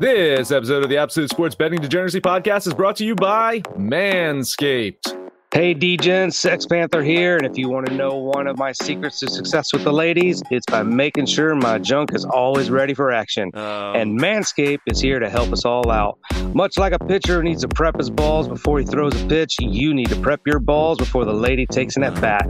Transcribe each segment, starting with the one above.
This episode of the Absolute Sports Betting Degeneracy Podcast is brought to you by Manscaped. Hey, DGen, Sex Panther here. And if you want to know one of my secrets to success with the ladies, it's by making sure my junk is always ready for action. Oh. And Manscaped is here to help us all out. Much like a pitcher needs to prep his balls before he throws a pitch, you need to prep your balls before the lady takes an at bat.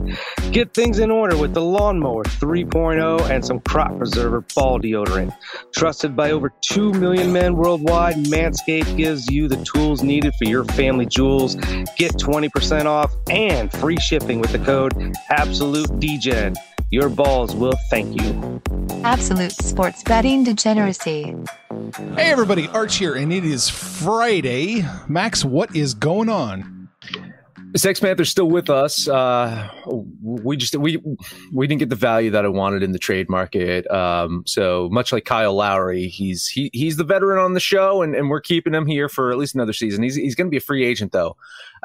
Get things in order with the Lawnmower 3.0 and some Crop Preserver ball deodorant. Trusted by over 2 million men worldwide, Manscaped gives you the tools needed for your family jewels. Get 20% off and free shipping with the code Absolute AbsoluteDGen. Your balls will thank you. Absolute sports betting degeneracy. Hey everybody, Arch here, and it is Friday. Max, what is going on? Sex Panther's still with us. Uh, we just we we didn't get the value that I wanted in the trade market. Um, so much like Kyle Lowry, he's he he's the veteran on the show, and, and we're keeping him here for at least another season. He's he's going to be a free agent though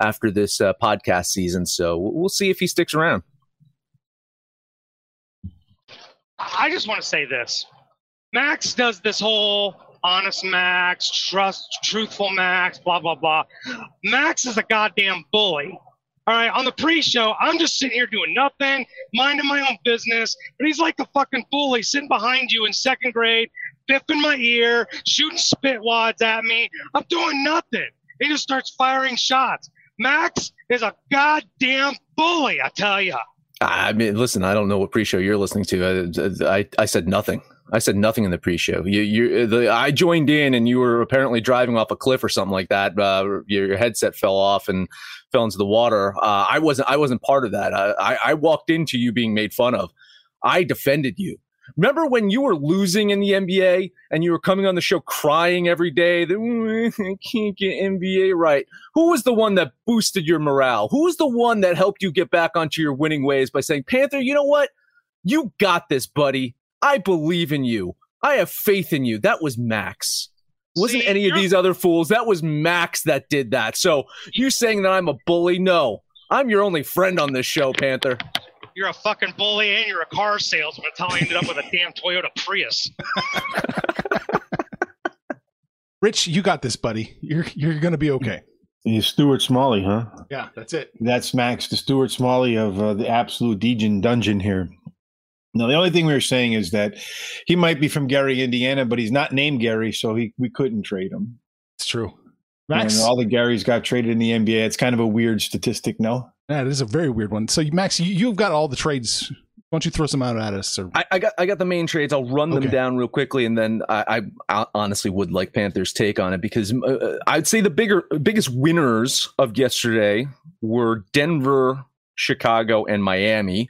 after this uh, podcast season. So we'll see if he sticks around. I just want to say this. Max does this whole honest Max, trust, truthful Max, blah, blah, blah. Max is a goddamn bully. All right, on the pre-show, I'm just sitting here doing nothing, minding my own business, but he's like the fucking bully sitting behind you in second grade, biffing my ear, shooting spit wads at me. I'm doing nothing. He just starts firing shots. Max is a goddamn bully, I tell you. I mean, listen, I don't know what pre-show you're listening to. I I, I said nothing. I said nothing in the pre-show. You, you, the, I joined in, and you were apparently driving off a cliff or something like that. Uh, your, your, headset fell off and fell into the water. Uh, I wasn't. I wasn't part of that. I, I walked into you being made fun of. I defended you. Remember when you were losing in the NBA and you were coming on the show crying every day that I can't get NBA right? Who was the one that boosted your morale? Who was the one that helped you get back onto your winning ways by saying, Panther, you know what? You got this, buddy. I believe in you. I have faith in you. That was Max. Wasn't See, any of these other fools. That was Max that did that. So you're saying that I'm a bully? No. I'm your only friend on this show, Panther. You're a fucking bully and you're a car salesman. That's how I ended up with a damn Toyota Prius. Rich, you got this, buddy. You're you're gonna be okay. He's Stuart Smalley, huh? Yeah, that's it. That's Max, the Stuart Smalley of uh, the absolute Degen dungeon here. Now, the only thing we were saying is that he might be from Gary, Indiana, but he's not named Gary, so he we couldn't trade him. It's true. Max, And all the Garys got traded in the NBA. It's kind of a weird statistic, no? that is a very weird one. So, Max, you, you've got all the trades. Why don't you throw some out at us? Or, I, I got I got the main trades. I'll run them Okay. down real quickly, and then I, I honestly would like Panthers' take on it because uh, I'd say the bigger biggest winners of yesterday were Denver, Chicago, and Miami.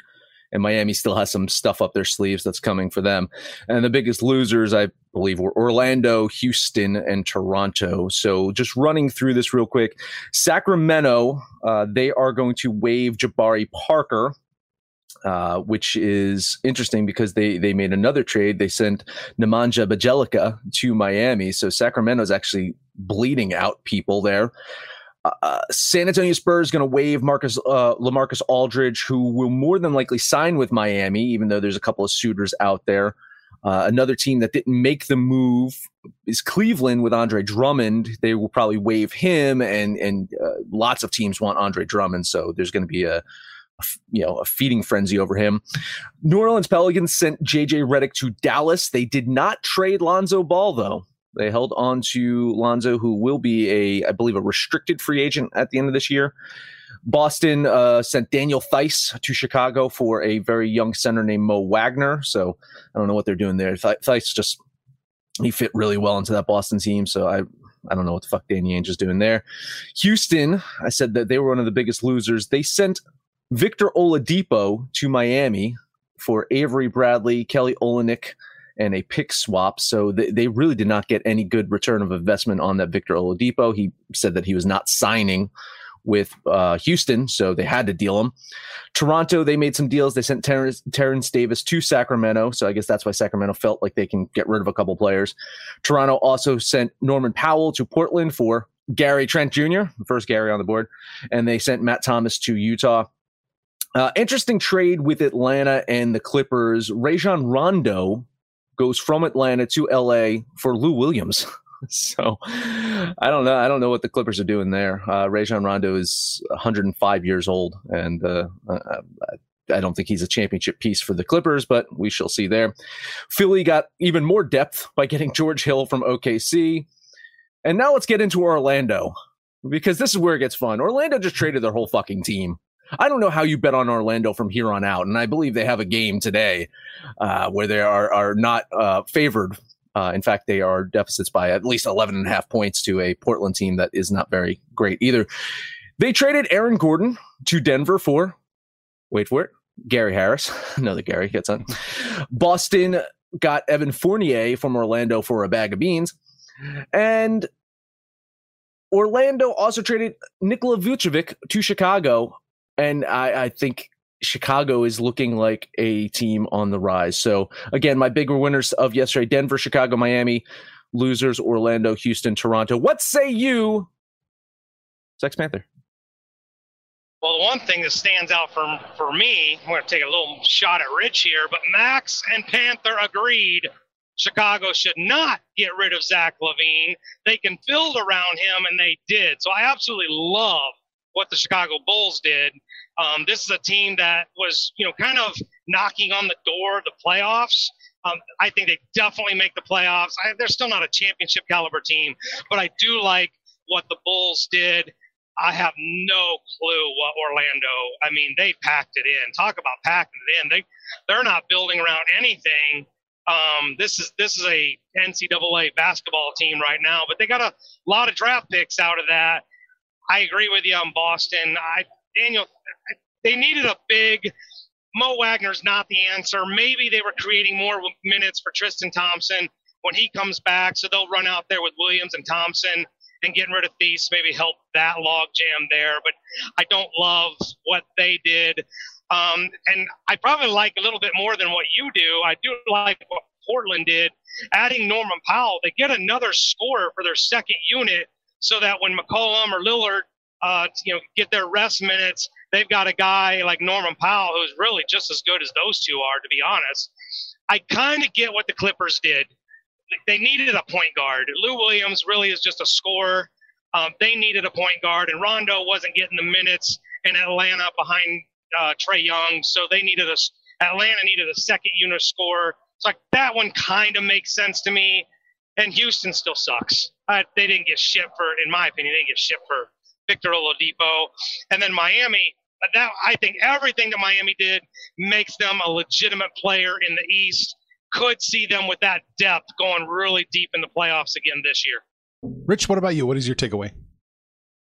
And Miami still has some stuff up their sleeves that's coming for them. And the biggest losers, I believe, were Orlando, Houston, and Toronto. So just running through this real quick Sacramento, uh, they are going to waive Jabari Parker uh, which is interesting because they they made another trade. They sent Nemanja Bjelica to Miami, so Sacramento's actually bleeding out people there. Uh, San Antonio Spurs going to waive Marcus uh, Lamarcus Aldridge, who will more than likely sign with Miami, even though there's a couple of suitors out there. Uh, another team that didn't make the move is Cleveland with Andre Drummond. They will probably waive him, and and uh, lots of teams want Andre Drummond, so there's going to be a you know a feeding frenzy over him. New Orleans Pelicans sent JJ Redick to Dallas. They did not trade Lonzo Ball though. They held on to Lonzo, who will be a, I believe, a restricted free agent at the end of this year. Boston uh, sent Daniel Theis to Chicago for a very young center named Mo Wagner. So I don't know what they're doing there. Theis just he fit really well into that Boston team. So I I don't know what the fuck Danny Ainge is doing there. Houston, I said that they were one of the biggest losers. They sent Victor Oladipo to Miami for Avery Bradley, Kelly Olynyk, and a pick swap. So they, they really did not get any good return of investment on that Victor Oladipo. He said that he was not signing with uh, Houston, so they had to deal him. Toronto, they made some deals. They sent Terrence, Terrence Davis to Sacramento, so I guess that's why Sacramento felt like they can get rid of a couple players. Toronto also sent Norman Powell to Portland for Gary Trent Jr., first Gary on the board, and they sent Matt Thomas to Utah. Uh, interesting trade with Atlanta and the Clippers. Rajon Rondo goes from Atlanta to LA for Lou Williams. so I don't know. I don't know what the Clippers are doing there. Uh, Rajon Rondo is 105 years old, and uh, I don't think he's a championship piece for the Clippers, but we shall see there. Philly got even more depth by getting George Hill from OKC. And now let's get into Orlando because this is where it gets fun. Orlando just traded their whole fucking team. I don't know how you bet on Orlando from here on out, and I believe they have a game today uh, where they are are not uh, favored uh, in fact, they are deficits by at least 11 and a half points to a Portland team that is not very great either. They traded Aaron Gordon to Denver for, wait for it, Gary Harris. Another Gary gets on. Boston got Evan Fournier from Orlando for a bag of beans. And Orlando also traded Nikola Vucevic to Chicago. And I, I think Chicago is looking like a team on the rise. So again, my bigger winners of yesterday: Denver, Chicago, Miami. Losers: Orlando, Houston, Toronto. What say you, Sex Panther? Well, the one thing that stands out for for me, I'm going to take a little shot at Rich here, but Max and Panther agreed Chicago should not get rid of Zach LaVine. They can build around him, and they did. So I absolutely love what the Chicago Bulls did. Um, this is a team that was, you know, kind of knocking on the door of the playoffs. Um, I think they definitely make the playoffs. I, they're still not a championship caliber team, but I do like what the Bulls did. I have no clue what Orlando. I mean, they packed it in. Talk about packing it in. They they're not building around anything. Um, this is this is a NCAA basketball team right now, but they got a lot of draft picks out of that. I agree with you on Boston. I Daniel, they needed a big. Mo Wagner's not the answer. Maybe they were creating more minutes for Tristan Thompson when he comes back, so they'll run out there with Williams and Thompson and getting rid of Theis maybe help that log jam there. But I don't love what they did. Um, and I probably like a little bit more than what you do. I do like what Portland did, adding Norman Powell. They get another scorer for their second unit so that when McCollum or Lillard uh, you know, get their rest minutes. They've got a guy like Norman Powell who's really just as good as those two are, to be honest. I kind of get what the Clippers did. They needed a point guard. Lou Williams really is just a scorer. Um, they needed a point guard, and Rondo wasn't getting the minutes in Atlanta behind uh, Trae Young, so they needed a Atlanta needed a second unit scorer. So like that one kind of makes sense to me. And Houston still sucks. Uh, they didn't get shit for, in my opinion, they didn't get shit for Victor Oladipo, and then Miami. That I think everything that Miami did makes them a legitimate player in the East. Could see them with that depth going really deep in the playoffs again this year. Rich, what about you? What is your takeaway?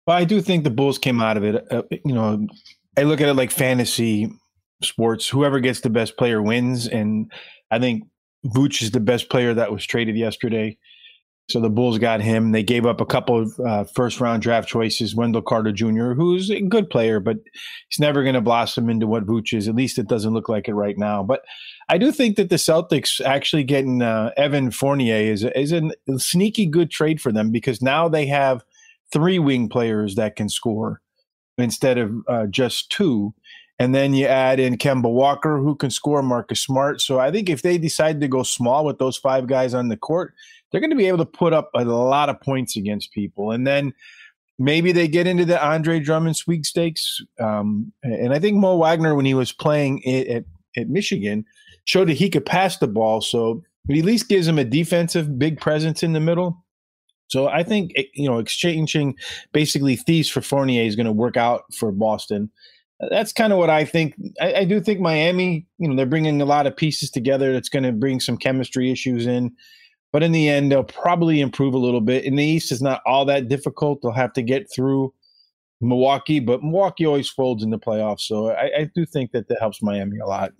Well, I do think the Bulls came out of it. Uh, you know, I look at it like fantasy sports. Whoever gets the best player wins, and I think Vooch is the best player that was traded yesterday. So the Bulls got him. They gave up a couple of uh, first round draft choices. Wendell Carter Jr., who's a good player, but he's never going to blossom into what Vooch is. At least it doesn't look like it right now. But I do think that the Celtics actually getting uh, Evan Fournier is is a sneaky good trade for them because now they have three wing players that can score instead of uh, just two. And then you add in Kemba Walker, who can score, Marcus Smart. So I think if they decide to go small with those five guys on the court, they're going to be able to put up a lot of points against people. And then maybe they get into the Andre Drummond sweepstakes. Um, and I think Mo Wagner, when he was playing at, at Michigan, showed that he could pass the ball. So it at least gives him a defensive big presence in the middle. So I think eh, you know exchanging basically thieves for Fournier is going to work out for Boston. That's kind of what I think. I, I, do think Miami, you know, they're bringing a lot of pieces together. That's going to bring some chemistry issues in, but in the end, they'll probably improve a little bit. In the East, is not all that difficult. They'll have to get through Milwaukee, but Milwaukee always folds in the playoffs. So I, I do think that that helps Miami a lot.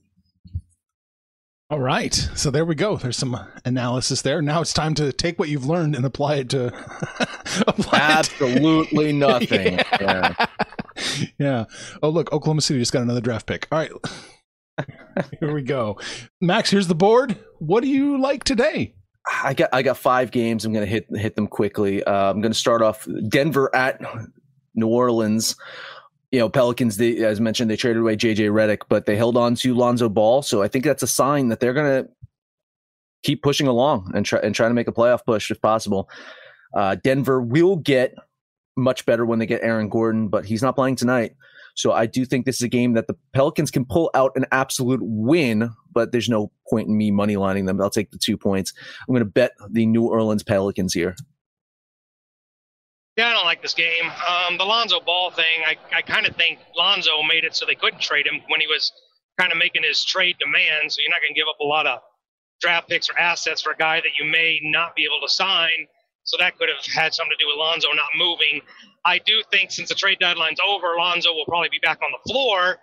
All right. So there we go. There's some analysis there. Now it's time to take what you've learned and apply it to apply absolutely it to, nothing. Yeah. yeah. yeah. Oh, look, Oklahoma City just got another draft pick. All right. Here we go. Max, here's the board. What do you like today? I got I got five games. I'm going to hit hit them quickly. Uh, I'm going to start off Denver at New Orleans you know, Pelicans, they, as mentioned, they traded away JJ Redick, but they held on to Lonzo Ball. So I think that's a sign that they're going to keep pushing along and try and try to make a playoff push if possible. Uh, Denver will get much better when they get Aaron Gordon, but he's not playing tonight. So I do think this is a game that the Pelicans can pull out an absolute win, but there's no point in me money lining them. I'll take the two points. I'm going to bet the New Orleans Pelicans here. Yeah, I don't like this game. Um, the Lonzo Ball thing, I, I kind of think Lonzo made it so they couldn't trade him when he was kind of making his trade demands. So you're not going to give up a lot of draft picks or assets for a guy that you may not be able to sign. So that could have had something to do with Lonzo not moving. I do think since the trade deadline's over, Lonzo will probably be back on the floor.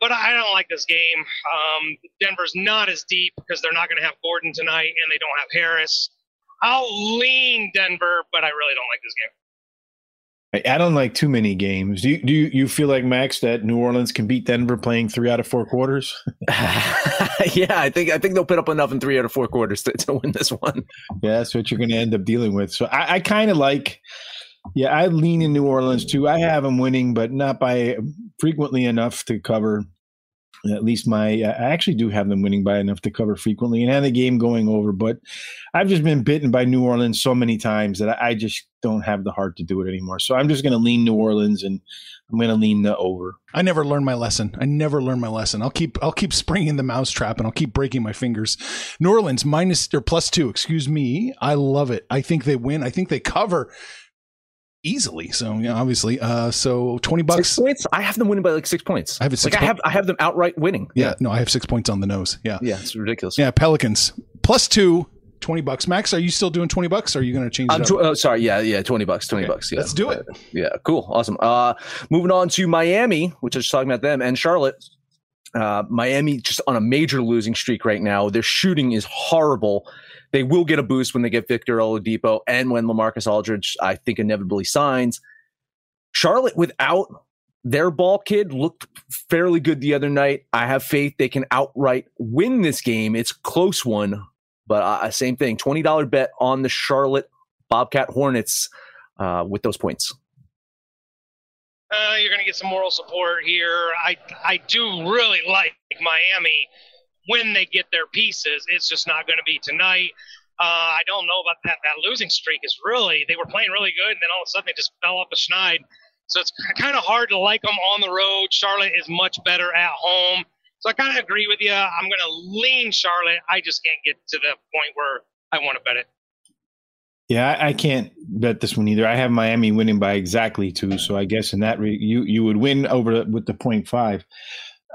But I don't like this game. Um, Denver's not as deep because they're not going to have Gordon tonight and they don't have Harris. I'll lean Denver, but I really don't like this game. I don't like too many games. Do you, do you, you feel like Max that New Orleans can beat Denver playing three out of four quarters? yeah, I think I think they'll put up enough in three out of four quarters to, to win this one. Yeah, that's what you're going to end up dealing with. So I, I kind of like, yeah, I lean in New Orleans too. I have them winning, but not by frequently enough to cover at least my I actually do have them winning by enough to cover frequently and have the game going over. But I've just been bitten by New Orleans so many times that I just don't have the heart to do it anymore. So I'm just going to lean New Orleans and I'm going to lean the over. I never learned my lesson. I never learned my lesson. I'll keep I'll keep springing the mousetrap and I'll keep breaking my fingers. New Orleans minus or plus two. Excuse me. I love it. I think they win. I think they cover easily. So yeah, obviously, uh, so twenty bucks. Six points. I have them winning by like six points. I have six. Like I have I have them outright winning. Yeah, yeah, no, I have six points on the nose. Yeah, yeah, it's ridiculous. Yeah, Pelicans plus two. 20 bucks. Max, are you still doing 20 bucks? Or are you going to change it? Tw- oh, sorry. Yeah. Yeah. 20 bucks. 20 okay. bucks. Yeah. Let's do it. Yeah. Cool. Awesome. Uh, moving on to Miami, which I was talking about them and Charlotte. Uh, Miami just on a major losing streak right now. Their shooting is horrible. They will get a boost when they get Victor Oladipo and when Lamarcus Aldridge, I think, inevitably signs. Charlotte without their ball kid looked fairly good the other night. I have faith they can outright win this game. It's close one, but uh, same thing. Twenty dollar bet on the Charlotte Bobcat Hornets uh, with those points. Uh, you're going to get some moral support here. I I do really like Miami when they get their pieces. It's just not going to be tonight. Uh, I don't know about that. That losing streak is really, they were playing really good, and then all of a sudden they just fell off the schneid. So it's kind of hard to like them on the road. Charlotte is much better at home. So I kind of agree with you. I'm going to lean Charlotte. I just can't get to the point where I want to bet it. Yeah, I can't bet this one either. I have Miami winning by exactly two, so I guess in that re- you you would win over with the point five.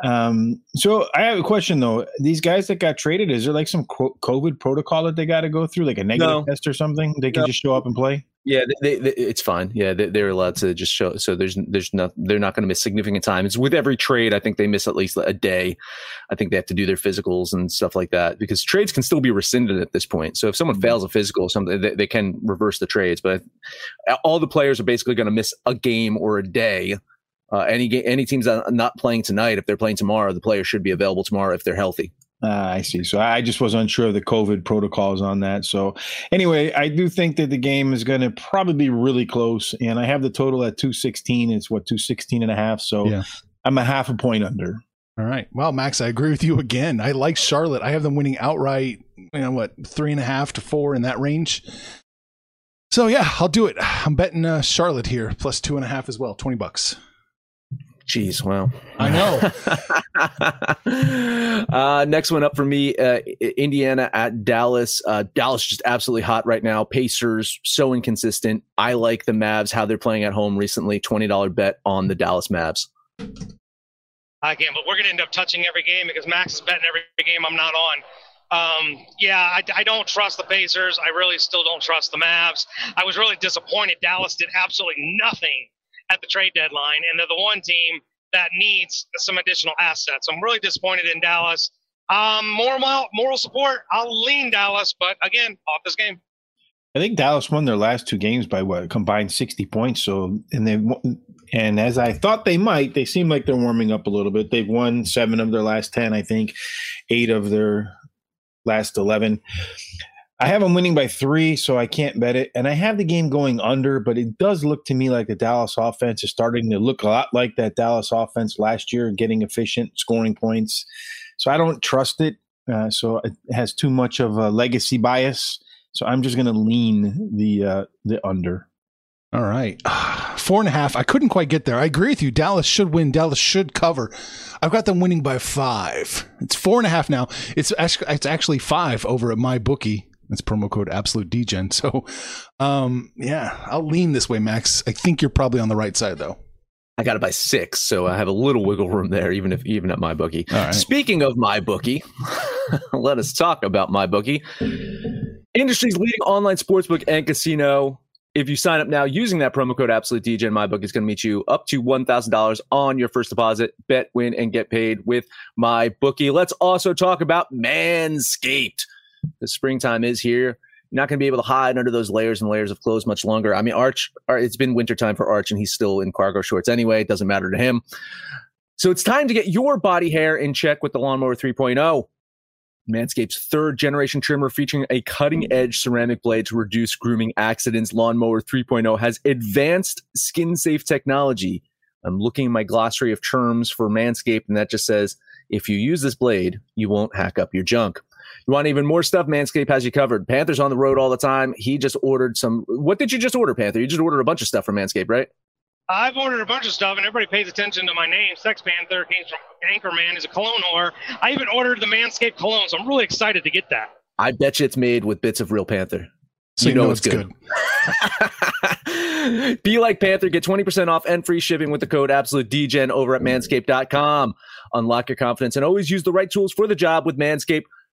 Um, so I have a question though. These guys that got traded, is there like some COVID protocol that they got to go through, like a negative no. test or something? They can no. just show up and play. Yeah, they, they, it's fine. Yeah, they, are allowed to just show. So there's there's not they're not going to miss significant time. It's with every trade. I think they miss at least a day. I think they have to do their physicals and stuff like that because trades can still be rescinded at this point. So if someone mm-hmm. fails a physical, or something they, they can reverse the trades. But all the players are basically going to miss a game or a day uh, any any teams not playing tonight, if they're playing tomorrow, the players should be available tomorrow if they're healthy. Uh, I see. So I just was unsure of the COVID protocols on that. So anyway, I do think that the game is going to probably be really close. And I have the total at 216. It's what, 216 and a half. So yeah. I'm a half a point under. All right. Well, Max, I agree with you again. I like Charlotte. I have them winning outright, you know, what, three and a half to four in that range. So yeah, I'll do it. I'm betting uh, Charlotte here, plus two and a half as well, 20 bucks. Jeez, wow. I know. uh, next one up for me, uh, Indiana at Dallas. Uh, Dallas just absolutely hot right now. Pacers so inconsistent. I like the Mavs how they're playing at home recently. Twenty dollar bet on the Dallas Mavs. I can't, but we're going to end up touching every game because Max is betting every game I'm not on. Um, yeah, I, I, don't trust the Pacers. I really still don't trust the Mavs. I was really disappointed. Dallas did absolutely nothing at the trade deadline, and they're the one team that needs some additional assets. I'm really disappointed in Dallas. Um, more moral, moral support. I'll lean Dallas, but again, off this game. I think Dallas won their last two games by what combined sixty points. So, and they and as I thought they might, they seem like they're warming up a little bit. They've won seven of their last ten, I think, eight of their last eleven. I have them winning by three, so I can't bet it. And I have the game going under, but it does look to me like the Dallas offense is starting to look a lot like that Dallas offense last year, getting efficient, scoring points. So I don't trust it. Uh, so it has too much of a legacy bias. So I'm just going to lean the uh, the under. All right. Four and a half. I couldn't quite get there. I agree with you. Dallas should win. Dallas should cover. I've got them winning by five. It's four and a half now. It's it's actually five over at my bookie. That's promo code absolute degen. So, um, yeah, I'll lean this way, Max. I think you're probably on the right side though. I got it by six, so I have a little wiggle room there, even if even at my bookie. Right. Speaking of my bookie, let us talk about my bookie. Industry's leading online sportsbook and casino. If you sign up now using that promo code Absolute DJ, my book is going to meet you up to one thousand dollars on your first deposit. Bet, win, and get paid with my bookie. Let's also talk about Manscaped. The springtime is here. You're not going to be able to hide under those layers and layers of clothes much longer. I mean, Arch, uh, it's been wintertime for Arch, and he's still in cargo shorts anyway. It doesn't matter to him. So it's time to get your body hair in check with the Lawnmower 3.0. Manscaped's third generation trimmer featuring a cutting edge ceramic blade to reduce grooming accidents. Lawnmower 3.0 has advanced skin safe technology. I'm looking at my glossary of terms for Manscaped, and that just says if you use this blade, you won't hack up your junk. You want even more stuff? Manscaped has you covered. Panther's on the road all the time. He just ordered some. What did you just order, Panther? You just ordered a bunch of stuff from Manscaped, right? I've ordered a bunch of stuff, and everybody pays attention to my name. Sex Panther came from Anchorman. is a cologne whore. I even ordered the Manscaped cologne, so I'm really excited to get that. I bet you it's made with bits of real Panther. So you, know, know it's good. good. Be like Panther. Get 20% off and free shipping with the code Absolute DGen over at manscaped.com. Unlock your confidence and always use the right tools for the job with Manscaped.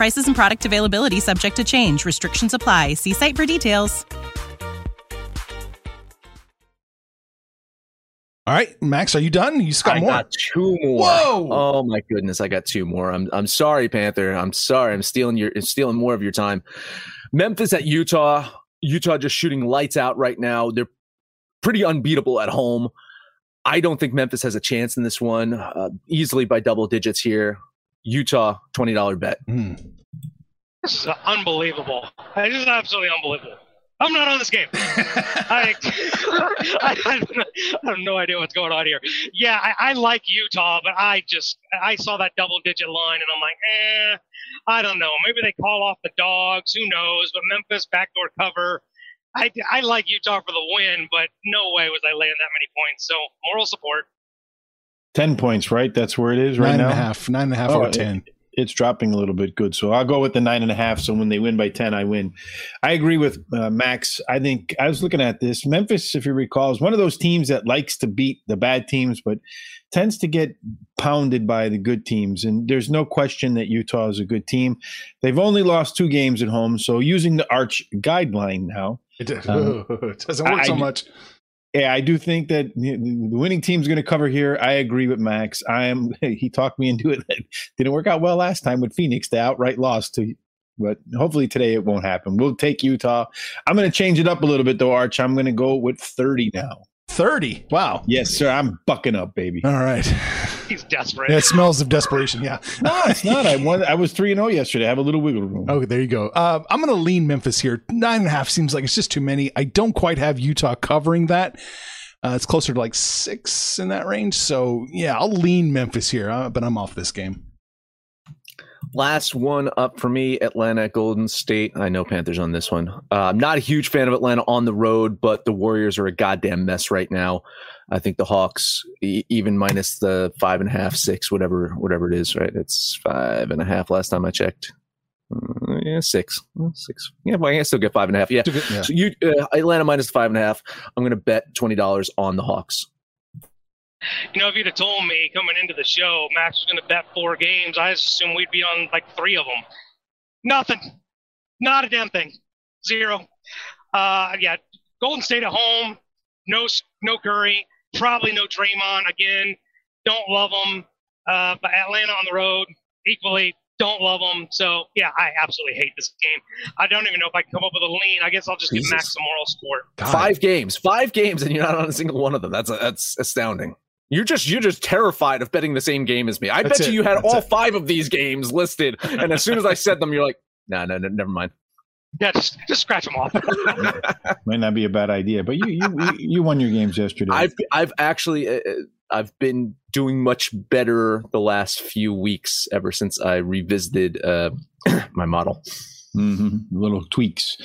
Prices and product availability subject to change. Restrictions apply. See site for details. All right, Max, are you done? You just got I more. got two more. Whoa! Oh my goodness, I got two more. I'm I'm sorry, Panther. I'm sorry. I'm stealing your stealing more of your time. Memphis at Utah. Utah just shooting lights out right now. They're pretty unbeatable at home. I don't think Memphis has a chance in this one. Uh, easily by double digits here. Utah twenty dollar bet. Mm. This is unbelievable. This is absolutely unbelievable. I'm not on this game. I, I, I, have no idea what's going on here. Yeah, I, I, like Utah, but I just I saw that double digit line and I'm like, eh, I don't know. Maybe they call off the dogs. Who knows? But Memphis backdoor cover. I, I like Utah for the win, but no way was I laying that many points. So moral support. Ten points, right? That's where it is right nine now. Nine and a half, nine and a half oh, or ten. it's dropping a little bit good. So I'll go with the nine and a half. So when they win by 10, I win. I agree with uh, Max. I think I was looking at this. Memphis, if you recall, is one of those teams that likes to beat the bad teams, but tends to get pounded by the good teams. And there's no question that Utah is a good team. They've only lost two games at home. So using the Arch guideline now, it, um, it doesn't work I, so much. Yeah, I do think that the winning team's going to cover here. I agree with Max. I am. He talked me into it. Didn't work out well last time with Phoenix. They outright lost to, but hopefully today it won't happen. We'll take Utah. I'm going to change it up a little bit though, Arch. I'm going to go with 30 now. 30. Wow. Yes, sir. I'm bucking up, baby. All right. He's desperate. Yeah, it smells of desperation. Yeah. no, it's not. I won, I was 3 0 yesterday. I have a little wiggle room. Okay, there you go. Uh, I'm going to lean Memphis here. Nine and a half seems like it's just too many. I don't quite have Utah covering that. Uh, it's closer to like six in that range. So yeah, I'll lean Memphis here, uh, but I'm off this game. Last one up for me Atlanta Golden State. I know Panthers on this one. Uh, I'm not a huge fan of Atlanta on the road, but the Warriors are a goddamn mess right now. I think the Hawks, e- even minus the five and a half, six, whatever, whatever it is, right? It's five and a half last time I checked. Uh, yeah, six, six. Yeah, well, I can still get five and a half. Yeah. yeah. So you uh, Atlanta minus five and a half. I'm going to bet twenty dollars on the Hawks. You know, if you'd have told me coming into the show, Max was going to bet four games, I assumed we'd be on like three of them. Nothing. Not a damn thing. Zero. Uh, yeah, Golden State at home. No, no Curry. Probably no Draymond. Again, don't love them. Uh, but Atlanta on the road, equally don't love them. So yeah, I absolutely hate this game. I don't even know if I can come up with a lean. I guess I'll just Jesus. give Max some moral support. God. Five games, five games, and you're not on a single one of them. That's a, that's astounding. You're just you're just terrified of betting the same game as me. I That's bet it. you you had That's all it. five of these games listed, and as soon as I said them, you're like, no, no, no, never mind. Yeah, just just scratch them off. Might not be a bad idea, but you you you won your games yesterday. I've I've actually uh, uh, I've been doing much better the last few weeks ever since I revisited uh, my model. Mm-hmm. Little tweaks.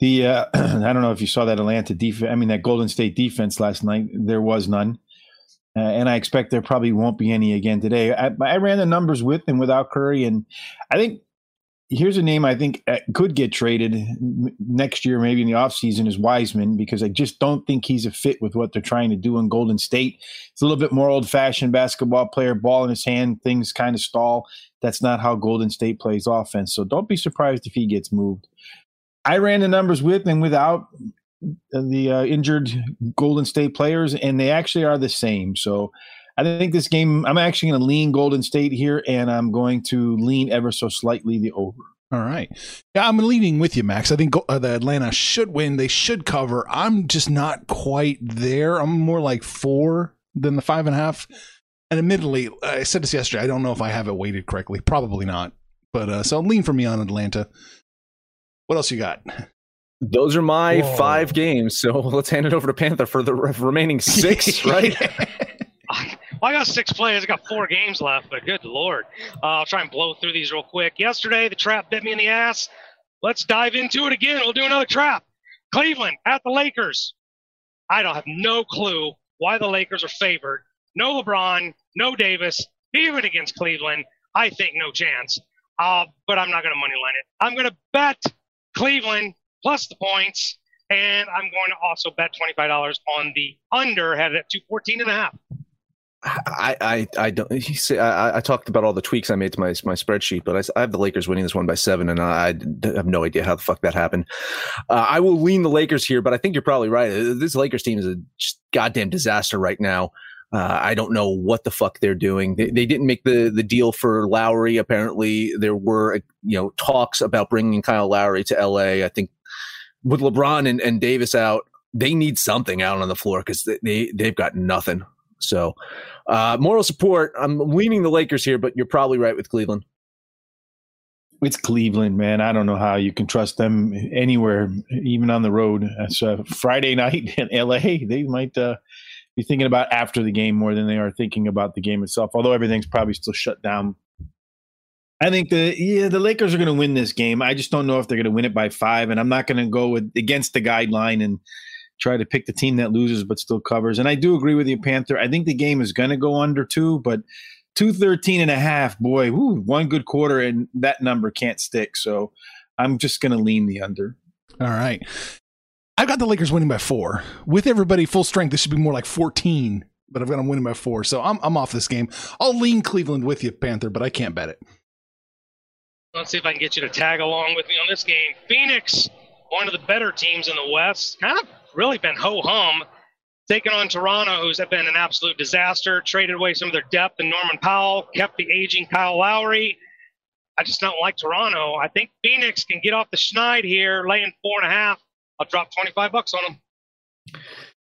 The uh, I don't know if you saw that Atlanta defense. I mean that Golden State defense last night. There was none. Uh, and I expect there probably won't be any again today. I, I, ran the numbers with and without Curry, and I think here's a name I think uh, could get traded next year, maybe in the offseason, is Wiseman, because I just don't think he's a fit with what they're trying to do in Golden State. It's a little bit more old fashioned basketball player, ball in his hand, things kind of stall. That's not how Golden State plays offense. So don't be surprised if he gets moved. I ran the numbers with and without the uh, injured Golden State players, and they actually are the same. So I think this game, I'm actually going to lean Golden State here, and I'm going to lean ever so slightly the over. All right. Yeah, I'm leaning with you, Max. I think uh, the Atlanta should win. They should cover. I'm just not quite there. I'm more like four than the five and a half. And admittedly, I said this yesterday. I don't know if I have it weighted correctly. Probably not. But uh, so lean for me on Atlanta. What else you got? Those are my Whoa. five games. So let's hand it over to Panther for the remaining six, right? Well, I got six plays. I got four games left, but good lord. Uh, I'll try and blow through these real quick. Yesterday, the trap bit me in the ass. Let's dive into it again. We'll do another trap. Cleveland at the Lakers. I don't have no clue why the Lakers are favored. No LeBron, no Davis, even against Cleveland. I think no chance. Uh, but I'm not going to moneyline it. I'm going to bet Cleveland plus the points. And I'm going to also bet $25 on the under, had it at 214 and a half. I, I, I don't. Say, I, I talked about all the tweaks I made to my my spreadsheet, but I, I have the Lakers winning this one by seven, and I, I have no idea how the fuck that happened. Uh, I will lean the Lakers here, but I think you're probably right. This Lakers team is a goddamn disaster right now. Uh, I don't know what the fuck they're doing. They, they didn't make the the deal for Lowry. Apparently, there were you know talks about bringing Kyle Lowry to L.A. I think with LeBron and, and Davis out, they need something out on the floor because they, they they've got nothing. So, uh, moral support. I'm leaning the Lakers here, but you're probably right with Cleveland. It's Cleveland, man. I don't know how you can trust them anywhere, even on the road. So Friday night in LA, they might uh, be thinking about after the game more than they are thinking about the game itself. Although everything's probably still shut down I think the yeah the Lakers are going to win this game. I just don't know if they're going to win it by five, and I'm not going to go with against the guideline and try to pick the team that loses but still covers. And I do agree with you, Panther. I think the game is going to go under two, but 213 and a half, boy, whew, one good quarter and that number can't stick. So I'm just going to lean the under. All right. I've got the Lakers winning by four. With everybody full strength, this should be more like 14, but I've got them winning by four. So I'm, I'm off this game. I'll lean Cleveland with you, Panther, but I can't bet it. Let's see if I can get you to tag along with me on this game. Phoenix, one of the better teams in the West, kind of really been ho hum. Taking on Toronto, who's been an absolute disaster, traded away some of their depth in Norman Powell, kept the aging Kyle Lowry. I just don't like Toronto. I think Phoenix can get off the schneid here, laying four and a half. I'll drop 25 bucks on them.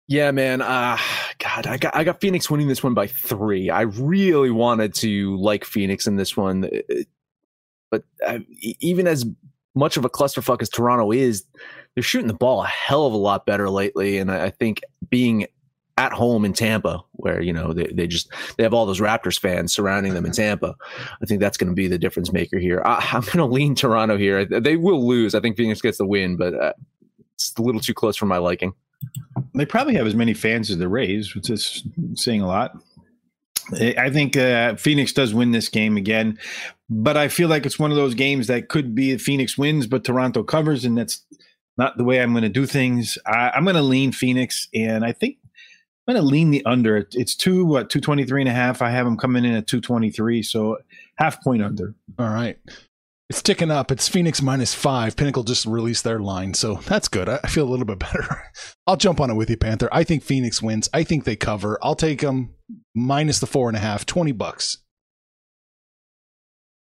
Yeah, man. Uh, God, I got I got Phoenix winning this one by three. I really wanted to like Phoenix in this one, but uh, even as much of a clusterfuck as Toronto is, they're shooting the ball a hell of a lot better lately. And I, I think being at home in Tampa, where you know they, they just they have all those Raptors fans surrounding them in Tampa. I think that's going to be the difference maker here. I, am going to lean Toronto here. They will lose. I think Phoenix gets the win, but uh, it's a little too close for my liking. They probably have as many fans as the Rays, which is saying a lot. I think uh, Phoenix does win this game again, but I feel like it's one of those games that could be Phoenix wins, but Toronto covers, and that's not the way I'm going to do things. I, am going to lean Phoenix, and I think I'm going to lean the under. It's two what 223 and a half. I have them coming in at 223, so half point under. All right. It's ticking up. It's Phoenix minus five. Pinnacle just released their line, so that's good. I feel a little bit better. I'll jump on it with you, Panther. I think Phoenix wins. I think they cover. I'll take them minus the four and a half. Twenty bucks.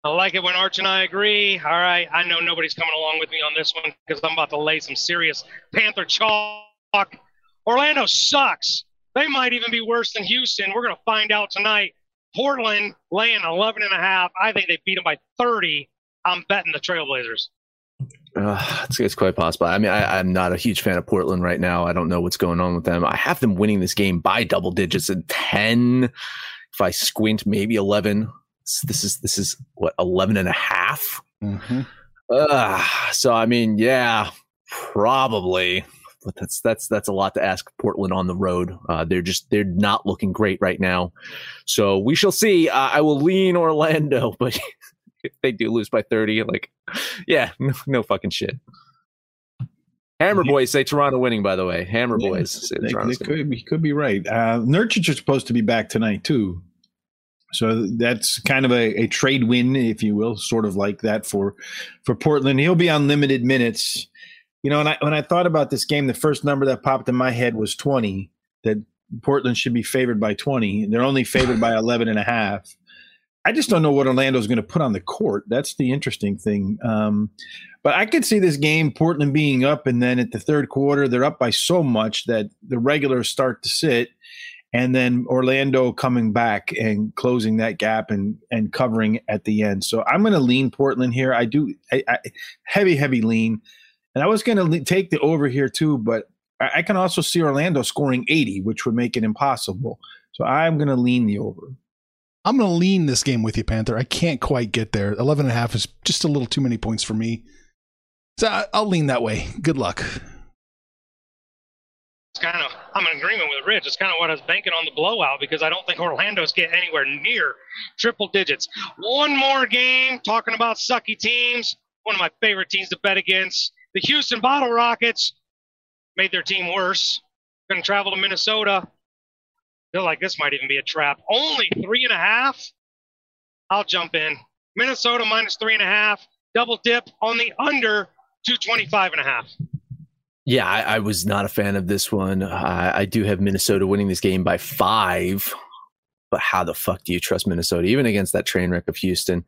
I like it when Arch and I agree. All right, I know nobody's coming along with me on this one because I'm about to lay some serious Panther chalk. Orlando sucks. They might even be worse than Houston. We're going to find out tonight. Portland laying 11 and a half. I think they beat them by 30 I'm betting the Trailblazers. Uh, it's, it's, quite possible. I mean, I, am not a huge fan of Portland right now. I don't know what's going on with them. I have them winning this game by double digits at 10. If I squint, maybe 11. This is, this is what, 11 and a half? Mm-hmm. Uh, so, I mean, yeah, probably. But that's that's that's a lot to ask Portland on the road. Uh, they're just they're not looking great right now. So we shall see. Uh, I will lean Orlando, but if they do lose by 30, like, yeah, no, no fucking shit. Hammer Boys say Toronto winning, by the way. Hammer yeah, Boys say they, they could, be, could be right. Uh, Nurkic is supposed to be back tonight, too. So that's kind of a, a, trade win, if you will, sort of like that for for Portland. He'll be on limited minutes. You know, and I, when I thought about this game, the first number that popped in my head was 20, that Portland should be favored by 20. They're only favored by 11 and a half. I just don't know what Orlando is going to put on the court. That's the interesting thing. Um, but I could see this game, Portland being up, and then at the third quarter, they're up by so much that the regulars start to sit, and then Orlando coming back and closing that gap and and covering at the end. So I'm going to lean Portland here. I do I, I, heavy, heavy lean, and I was going to le- take the over here too, but I, I can also see Orlando scoring 80, which would make it impossible. So I'm going to lean the over. I'm going to lean this game with you, Panther. I can't quite get there. 11 and a half is just a little too many points for me. So I'll lean that way. Good luck. Kind of, I'm in agreement with Rich. It's kind of what I was banking on the blowout because I don't think Orlando's get anywhere near triple digits. One more game talking about sucky teams. One of my favorite teams to bet against. The Houston Bottle Rockets made their team worse. Going to travel to Minnesota feel like this might even be a trap. Only three and a half. I'll jump in. Minnesota minus three and a half. Double dip on the under 225 and a half. Yeah, I, I was not a fan of this one. I, I do have Minnesota winning this game by five but how the fuck do you trust Minnesota, even against that train wreck of Houston?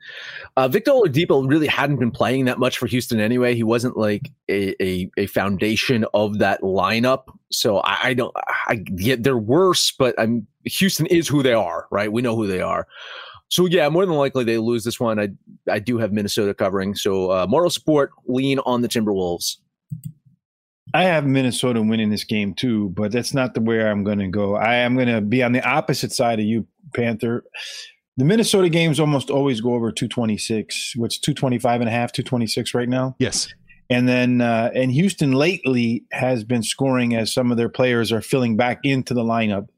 Uh, Victor Oladipo really hadn't been playing that much for Houston anyway. He wasn't like a, a, a foundation of that lineup. So I, I don't, I yeah, they're worse, but I'm, Houston is who they are, right? We know who they are. So yeah, more than likely they lose this one. I I do have Minnesota covering. So uh, moral support, lean on the Timberwolves. I have Minnesota winning this game too, but that's not the way I'm going to go. I am going to be on the opposite side of you, Panther. The Minnesota games almost always go over 226. What's 225 and a half, 226 right now? Yes. And then, uh, and Houston lately has been scoring as some of their players are filling back into the lineup.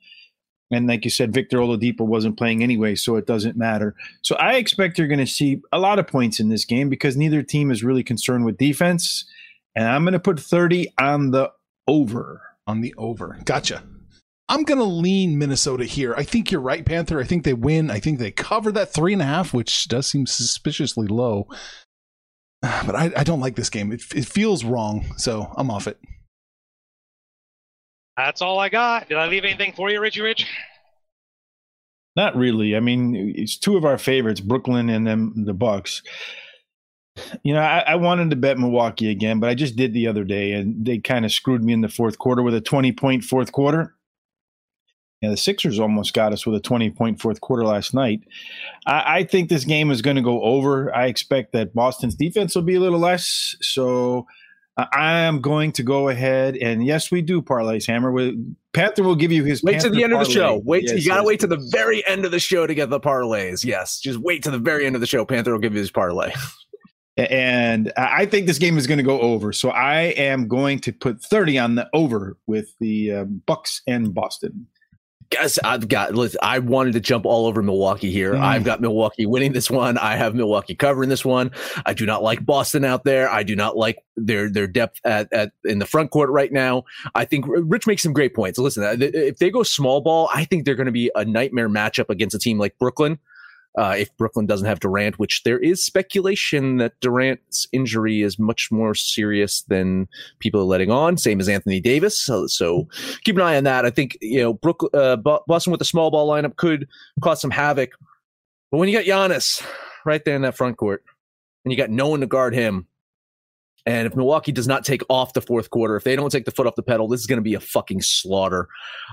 And like you said, Victor Oladipo wasn't playing anyway, so it doesn't matter. So I expect you're going to see a lot of points in this game because neither team is really concerned with defense. And I'm going to put 30 on the over. On the over. Gotcha. I'm going to lean Minnesota here. I think you're right, Panther. I think they win. I think they cover that three and a half, which does seem suspiciously low. But I, I don't like this game. It, it feels wrong, so I'm off it. That's all I got. Did I leave anything for you, Richie Rich? Not really. I mean, it's two of our favorites, Brooklyn and then the Bucks. You know, I, I, wanted to bet Milwaukee again, but I just did the other day, and they kind of screwed me in the fourth quarter with a 20 point fourth quarter. Yeah, the Sixers almost got us with a 20 point fourth quarter last night. I, I think this game is going to go over. I expect that Boston's defense will be a little less. So I am going to go ahead and yes, we do parlays. Hammer. With Panther will give you his. Wait to the end parlay. of the show. Wait, yes, you gotta yes. wait to the very end of the show to get the parlays. Yes, just wait to the very end of the show. Panther will give you his parlay. And I think this game is going to go over. So I am going to put 30 on the over with the uh, Bucks and Boston. Guys, I've got. Listen, I wanted to jump all over Milwaukee here. Mm. I've got Milwaukee winning this one. I have Milwaukee covering this one. I do not like Boston out there. I do not like their their depth at, at in the front court right now. I think Rich makes some great points. Listen, if they go small ball, I think they're going to be a nightmare matchup against a team like Brooklyn. Uh, if Brooklyn doesn't have Durant, which there is speculation that Durant's injury is much more serious than people are letting on, same as Anthony Davis. So, so keep an eye on that. I think you know Brooklyn, uh, Boston with the small ball lineup could cause some havoc, but when you got Giannis right there in that front court, and you got no one to guard him, and if Milwaukee does not take off the fourth quarter, if they don't take the foot off the pedal, this is going to be a fucking slaughter.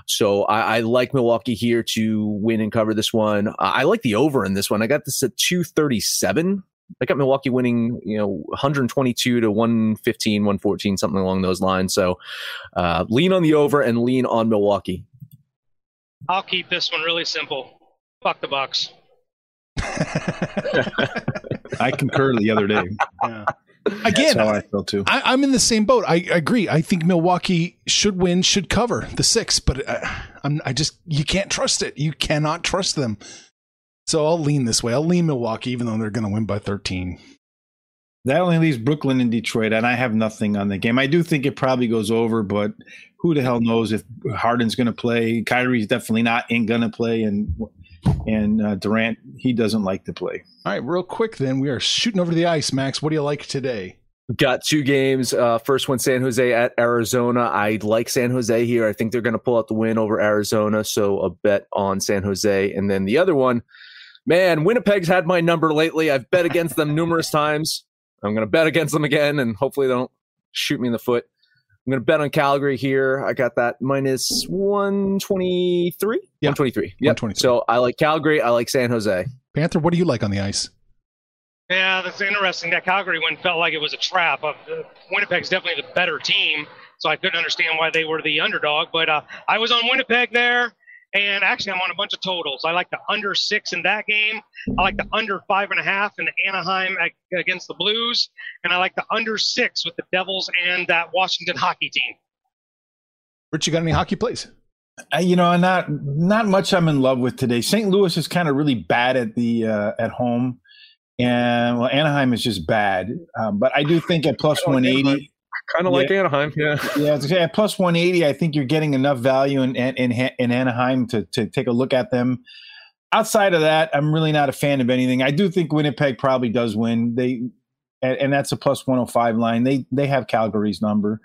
So I, I, like Milwaukee here to win and cover this one. I like the over in this one. I got this at 237. I got Milwaukee winning, you know, 122 to 115, 114, something along those lines. So uh, lean on the over and lean on Milwaukee. I'll keep this one really simple. Fuck the Bucks. I concur the other day. Yeah. Again, That's how I feel too. I, am in the same boat. I, I, agree. I think Milwaukee should win, should cover the six, but I, I'm, I just you can't trust it. You cannot trust them. So I'll lean this way. I'll lean Milwaukee, even though they're going to win by 13. That only leaves Brooklyn and Detroit, and I have nothing on the game. I do think it probably goes over, but who the hell knows if Harden's going to play? Kyrie's definitely not ain't going to play, and and uh, Durant he doesn't like to play. All right, real quick then, we are shooting over to the ice. Max, what do you like today? Got two games. Uh, first one, San Jose at Arizona. I like San Jose here. I think they're going to pull out the win over Arizona, so a bet on San Jose. And then the other one, man, Winnipeg's had my number lately. I've bet against them numerous times. I'm going to bet against them again, and hopefully they don't shoot me in the foot. I'm going to bet on Calgary here. I got that minus 123. Yeah. 123. Yep. 123. So I like Calgary. I like San Jose. Panther, what do you like on the ice? Yeah, that's interesting. That Calgary one felt like it was a trap. Uh, Winnipeg's definitely the better team, so I couldn't understand why they were the underdog. But uh, I was on Winnipeg there, and actually I'm on a bunch of totals. I like the under six in that game. I like the under five and a half in Anaheim against the Blues, and I like the under six with the Devils and that Washington hockey team. Rich, you got any hockey plays? Uh, you know, not not much. I'm in love with today. St. Louis is kind of really bad at the uh, at home, and well, Anaheim is just bad. Um, but I do think at plus 180. Kind of like Anaheim, yeah. Yeah, at plus 180, I think you're getting enough value in in, in Anaheim to to take a look at them. Outside of that, I'm really not a fan of anything. I do think Winnipeg probably does win. They and, and that's a plus 105 line. They they have Calgary's number.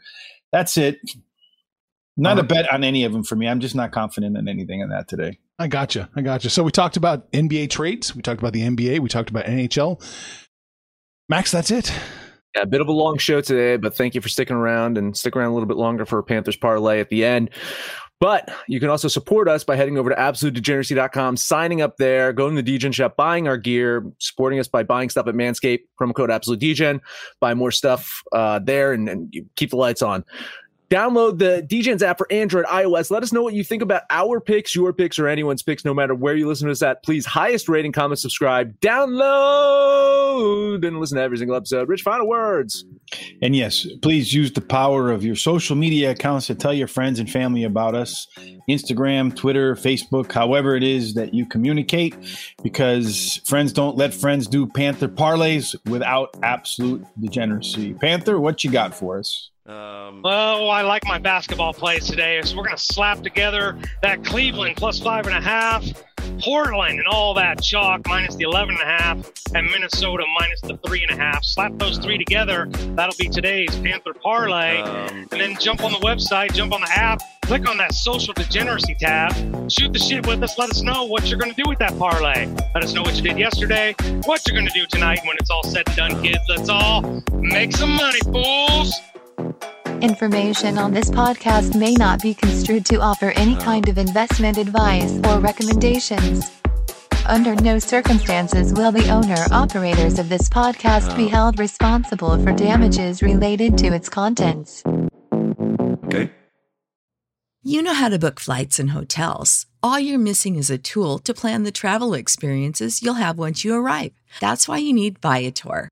That's it. Not uh-huh. a bet on any of them for me. I'm just not confident in anything in that today. I gotcha. I gotcha. So we talked about NBA trades. We talked about the NBA. We talked about NHL. Max, that's it. Yeah, a bit of a long show today, but thank you for sticking around and stick around a little bit longer for Panthers parlay at the end. But you can also support us by heading over to absolutedegeneracy.com, signing up there, going to the Degen shop, buying our gear, supporting us by buying stuff at Manscaped, promo code Absolute Degen, buy more stuff uh, there and, and keep the lights on. Download the DJs app for Android, iOS. Let us know what you think about our picks, your picks, or anyone's picks, no matter where you listen to us at. Please, highest rating, comment, subscribe, download, and listen to every single episode. Rich, final words. And yes, please use the power of your social media accounts to tell your friends and family about us Instagram, Twitter, Facebook, however it is that you communicate, because friends don't let friends do Panther parlays without absolute degeneracy. Panther, what you got for us? Um, well, I like my basketball plays today, so we're going to slap together that Cleveland plus five and a half, Portland and all that chalk minus the 11 and a half, and Minnesota minus the three and a half. Slap those three together. That'll be today's Panther parlay. Um, and then jump on the website, jump on the app, click on that social degeneracy tab, shoot the shit with us. Let us know what you're going to do with that parlay. Let us know what you did yesterday, what you're going to do tonight when it's all said and done, kids. Let's all make some money, fools. Information on this podcast may not be construed to offer any kind of investment advice or recommendations. Under no circumstances will the owner operators of this podcast be held responsible for damages related to its contents. Okay. You know how to book flights and hotels. All you're missing is a tool to plan the travel experiences you'll have once you arrive. That's why you need Viator.